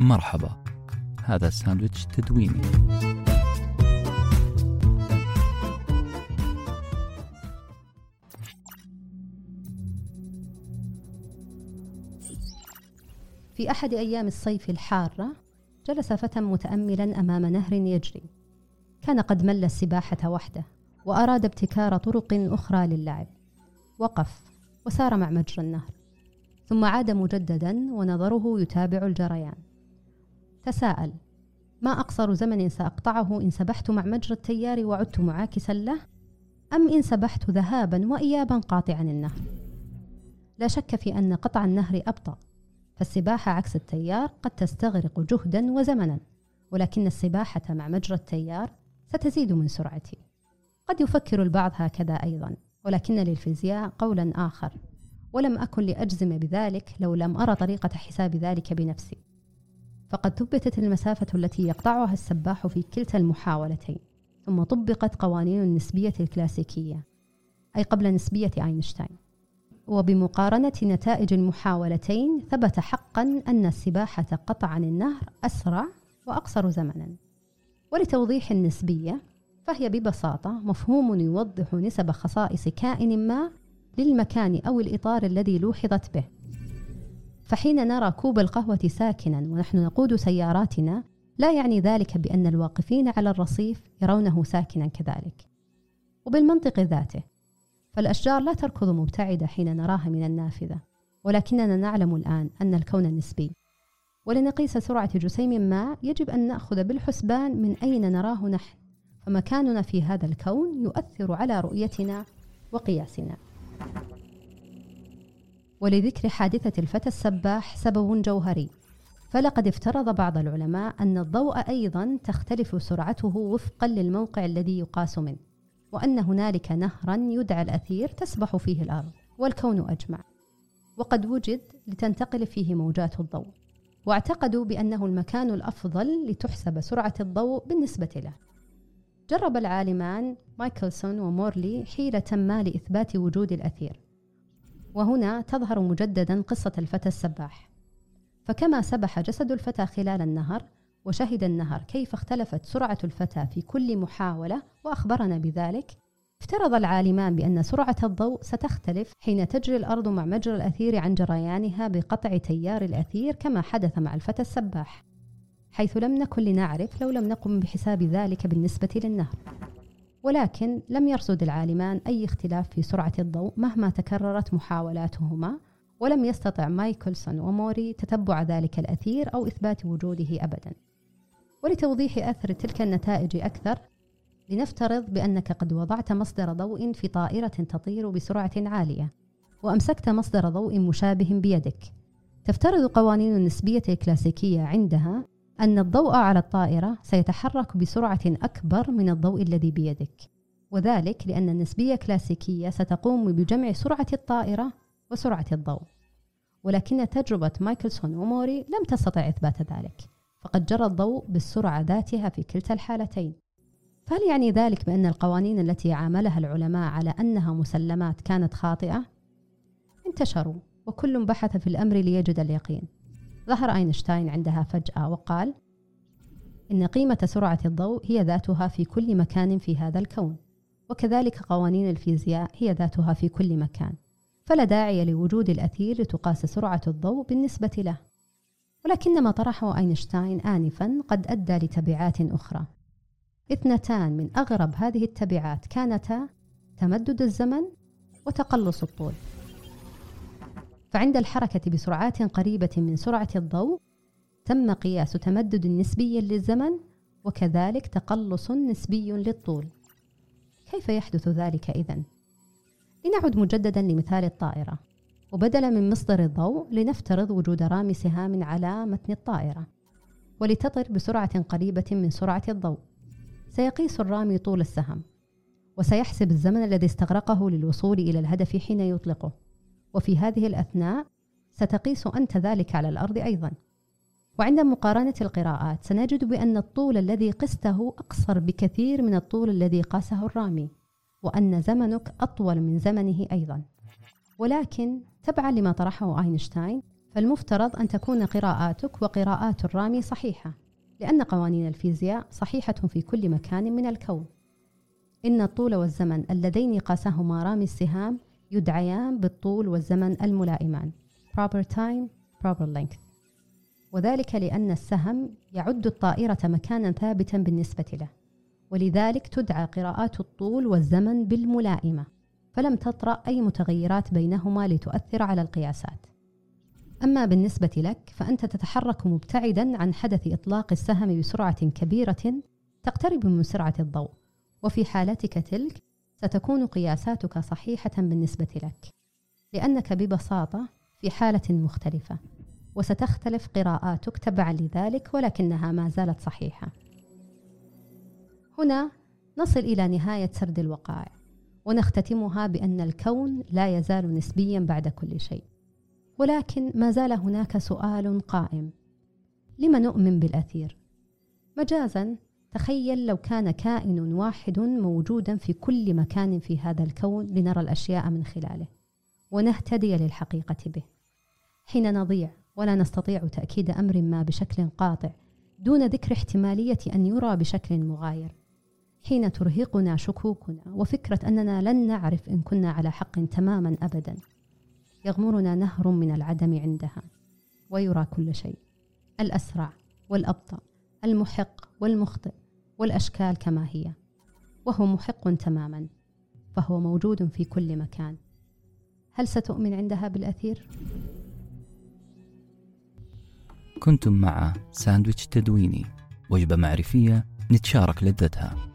مرحبا. هذا ساندويتش تدويني. في أحد أيام الصيف الحارة جلس فتى متأملا أمام نهر يجري. كان قد مل السباحة وحده وأراد ابتكار طرق أخرى للعب. وقف وسار مع مجرى النهر. ثم عاد مجددا ونظره يتابع الجريان. تساءل ما أقصر زمن سأقطعه إن سبحت مع مجرى التيار وعدت معاكسا له؟ أم إن سبحت ذهابا وإيابا قاطعا النهر؟ لا شك في أن قطع النهر أبطأ فالسباحة عكس التيار قد تستغرق جهدا وزمنا ولكن السباحة مع مجرى التيار ستزيد من سرعتي. قد يفكر البعض هكذا أيضا ولكن للفيزياء قولا آخر ولم أكن لأجزم بذلك لو لم أرى طريقة حساب ذلك بنفسي. فقد ثبتت المسافة التي يقطعها السباح في كلتا المحاولتين ثم طبقت قوانين النسبية الكلاسيكية أي قبل نسبية أينشتاين. وبمقارنة نتائج المحاولتين ثبت حقا أن السباحة قطعا النهر أسرع وأقصر زمنا. ولتوضيح النسبية فهي ببساطة مفهوم يوضح نسب خصائص كائن ما للمكان أو الإطار الذي لوحظت به. فحين نرى كوب القهوة ساكنا ونحن نقود سياراتنا لا يعني ذلك بأن الواقفين على الرصيف يرونه ساكنا كذلك. وبالمنطق ذاته فالأشجار لا تركض مبتعدة حين نراها من النافذة ولكننا نعلم الآن أن الكون نسبي. ولنقيس سرعة جسيم ما يجب أن نأخذ بالحسبان من أين نراه نحن فمكاننا في هذا الكون يؤثر على رؤيتنا وقياسنا. ولذكر حادثة الفتى السباح سبب جوهري. فلقد افترض بعض العلماء أن الضوء أيضا تختلف سرعته وفقا للموقع الذي يقاس منه وأن هنالك نهرا يدعى الأثير تسبح فيه الأرض والكون أجمع. وقد وجد لتنتقل فيه موجات الضوء واعتقدوا بأنه المكان الأفضل لتحسب سرعة الضوء بالنسبة له. جرب العالمان مايكلسون ومورلي حيلة ما لإثبات وجود الأثير. وهنا تظهر مجددا قصة الفتى السباح. فكما سبح جسد الفتى خلال النهر وشهد النهر كيف اختلفت سرعة الفتى في كل محاولة وأخبرنا بذلك افترض العالمان بأن سرعة الضوء ستختلف حين تجري الأرض مع مجرى الأثير عن جريانها بقطع تيار الأثير كما حدث مع الفتى السباح حيث لم نكن لنعرف لو لم نقم بحساب ذلك بالنسبة للنهر. ولكن لم يرصد العالمان أي اختلاف في سرعة الضوء مهما تكررت محاولاتهما ولم يستطع مايكلسون وموري تتبع ذلك الأثير أو إثبات وجوده أبدا. ولتوضيح أثر تلك النتائج أكثر لنفترض بأنك قد وضعت مصدر ضوء في طائرة تطير بسرعة عالية وأمسكت مصدر ضوء مشابه بيدك. تفترض قوانين النسبية الكلاسيكية عندها أن الضوء على الطائرة سيتحرك بسرعة أكبر من الضوء الذي بيدك. وذلك لأن النسبية الكلاسيكية ستقوم بجمع سرعة الطائرة وسرعة الضوء. ولكن تجربة مايكلسون وموري لم تستطع إثبات ذلك. فقد جرى الضوء بالسرعة ذاتها في كلتا الحالتين. فهل يعني ذلك بأن القوانين التي عاملها العلماء على أنها مسلمات كانت خاطئة؟ انتشروا وكل بحث في الأمر ليجد اليقين. ظهر أينشتاين عندها فجأة وقال إن قيمة سرعة الضوء هي ذاتها في كل مكان في هذا الكون وكذلك قوانين الفيزياء هي ذاتها في كل مكان فلا داعي لوجود الأثير لتقاس سرعة الضوء بالنسبة له. ولكن ما طرحه أينشتاين آنفا قد أدى لتبعات أخرى. اثنتان من أغرب هذه التبعات كانتا تمدد الزمن وتقلص الطول. فعند الحركة بسرعات قريبة من سرعة الضوء تم قياس تمدد نسبي للزمن وكذلك تقلص نسبي للطول. كيف يحدث ذلك إذن؟ لنعد مجددا لمثال الطائرة. وبدلا من مصدر الضوء لنفترض وجود رامي سهام على متن الطائرة. ولتطر بسرعة قريبة من سرعة الضوء. سيقيس الرامي طول السهم. وسيحسب الزمن الذي استغرقه للوصول إلى الهدف حين يطلقه. وفي هذه الأثناء ستقيس أنت ذلك على الأرض أيضا. وعند مقارنة القراءات سنجد بأن الطول الذي قسته أقصر بكثير من الطول الذي قاسه الرامي وأن زمنك أطول من زمنه أيضا. ولكن تبعا لما طرحه أينشتاين فالمفترض أن تكون قراءاتك وقراءات الرامي صحيحة لأن قوانين الفيزياء صحيحة في كل مكان من الكون. إن الطول والزمن اللذين قاسهما رامي السهام يدعيان بالطول والزمن الملائمان. Proper time proper length. وذلك لأن السهم يعد الطائرة مكانا ثابتا بالنسبة له. ولذلك تدعى قراءات الطول والزمن بالملائمة. فلم تطرأ أي متغيرات بينهما لتؤثر على القياسات. أما بالنسبة لك فأنت تتحرك مبتعدا عن حدث إطلاق السهم بسرعة كبيرة تقترب من سرعة الضوء. وفي حالتك تلك ستكون قياساتك صحيحة بالنسبة لك لأنك ببساطة في حالة مختلفة وستختلف قراءاتك تبعا لذلك ولكنها ما زالت صحيحة هنا نصل إلى نهاية سرد الوقائع ونختتمها بأن الكون لا يزال نسبيا بعد كل شيء ولكن ما زال هناك سؤال قائم لم نؤمن بالأثير؟ مجازا تخيل لو كان كائن واحد موجودا في كل مكان في هذا الكون لنرى الأشياء من خلاله ونهتدي للحقيقة به. حين نضيع ولا نستطيع تأكيد أمر ما بشكل قاطع دون ذكر احتمالية أن يرى بشكل مغاير. حين ترهقنا شكوكنا وفكرة أننا لن نعرف إن كنا على حق تماما أبدا يغمرنا نهر من العدم عندها ويرى كل شيء الأسرع والأبطأ. المحق والمخطئ والأشكال كما هي وهو محق تماما فهو موجود في كل مكان هل ستؤمن عندها بالأثير؟ كنتم مع ساندويتش تدويني وجبة معرفية نتشارك لذتها